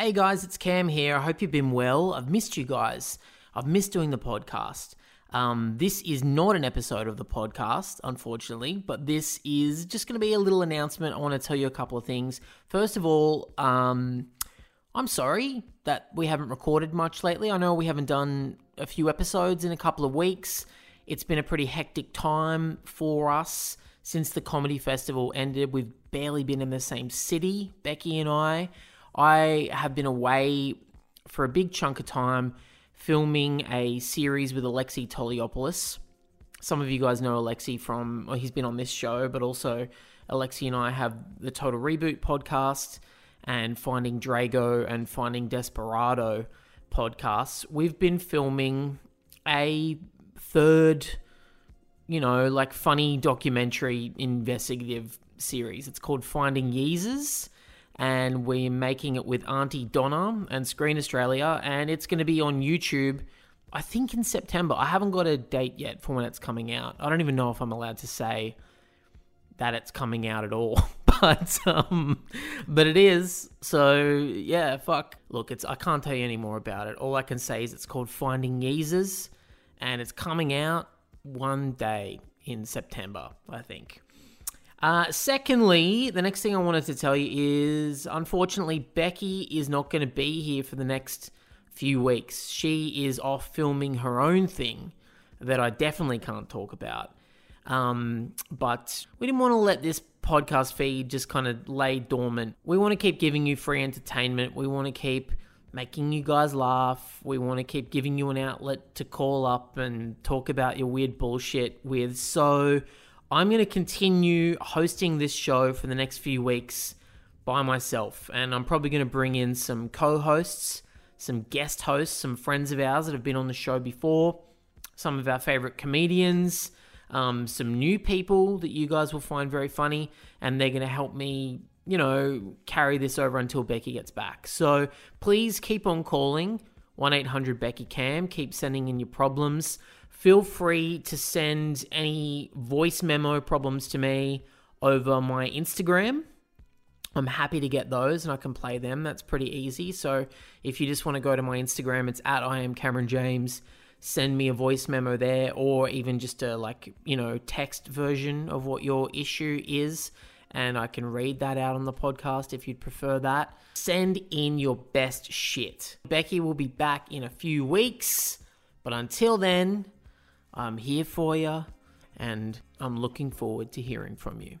Hey guys, it's Cam here. I hope you've been well. I've missed you guys. I've missed doing the podcast. Um, this is not an episode of the podcast, unfortunately, but this is just going to be a little announcement. I want to tell you a couple of things. First of all, um, I'm sorry that we haven't recorded much lately. I know we haven't done a few episodes in a couple of weeks. It's been a pretty hectic time for us since the comedy festival ended. We've barely been in the same city, Becky and I. I have been away for a big chunk of time filming a series with Alexei Toliopoulos. Some of you guys know Alexei from, well, he's been on this show, but also Alexei and I have the Total Reboot podcast and Finding Drago and Finding Desperado podcasts. We've been filming a third, you know, like funny documentary investigative series. It's called Finding Yeezers and we're making it with Aunty Donna and Screen Australia, and it's going to be on YouTube. I think in September. I haven't got a date yet for when it's coming out. I don't even know if I'm allowed to say that it's coming out at all, but um, but it is. So yeah, fuck. Look, it's I can't tell you any more about it. All I can say is it's called Finding Yeezers, and it's coming out one day in September, I think. Uh, secondly, the next thing I wanted to tell you is unfortunately, Becky is not going to be here for the next few weeks. She is off filming her own thing that I definitely can't talk about. Um, but we didn't want to let this podcast feed just kind of lay dormant. We want to keep giving you free entertainment. We want to keep making you guys laugh. We want to keep giving you an outlet to call up and talk about your weird bullshit with. So, I'm going to continue hosting this show for the next few weeks by myself, and I'm probably going to bring in some co hosts, some guest hosts, some friends of ours that have been on the show before, some of our favorite comedians, um, some new people that you guys will find very funny, and they're going to help me, you know, carry this over until Becky gets back. So please keep on calling 1 800 Becky Cam, keep sending in your problems. Feel free to send any voice memo problems to me over my Instagram. I'm happy to get those and I can play them. That's pretty easy. So if you just want to go to my Instagram, it's at I am Cameron James. Send me a voice memo there or even just a like, you know, text version of what your issue is. And I can read that out on the podcast if you'd prefer that. Send in your best shit. Becky will be back in a few weeks. But until then, I'm here for you, and I'm looking forward to hearing from you.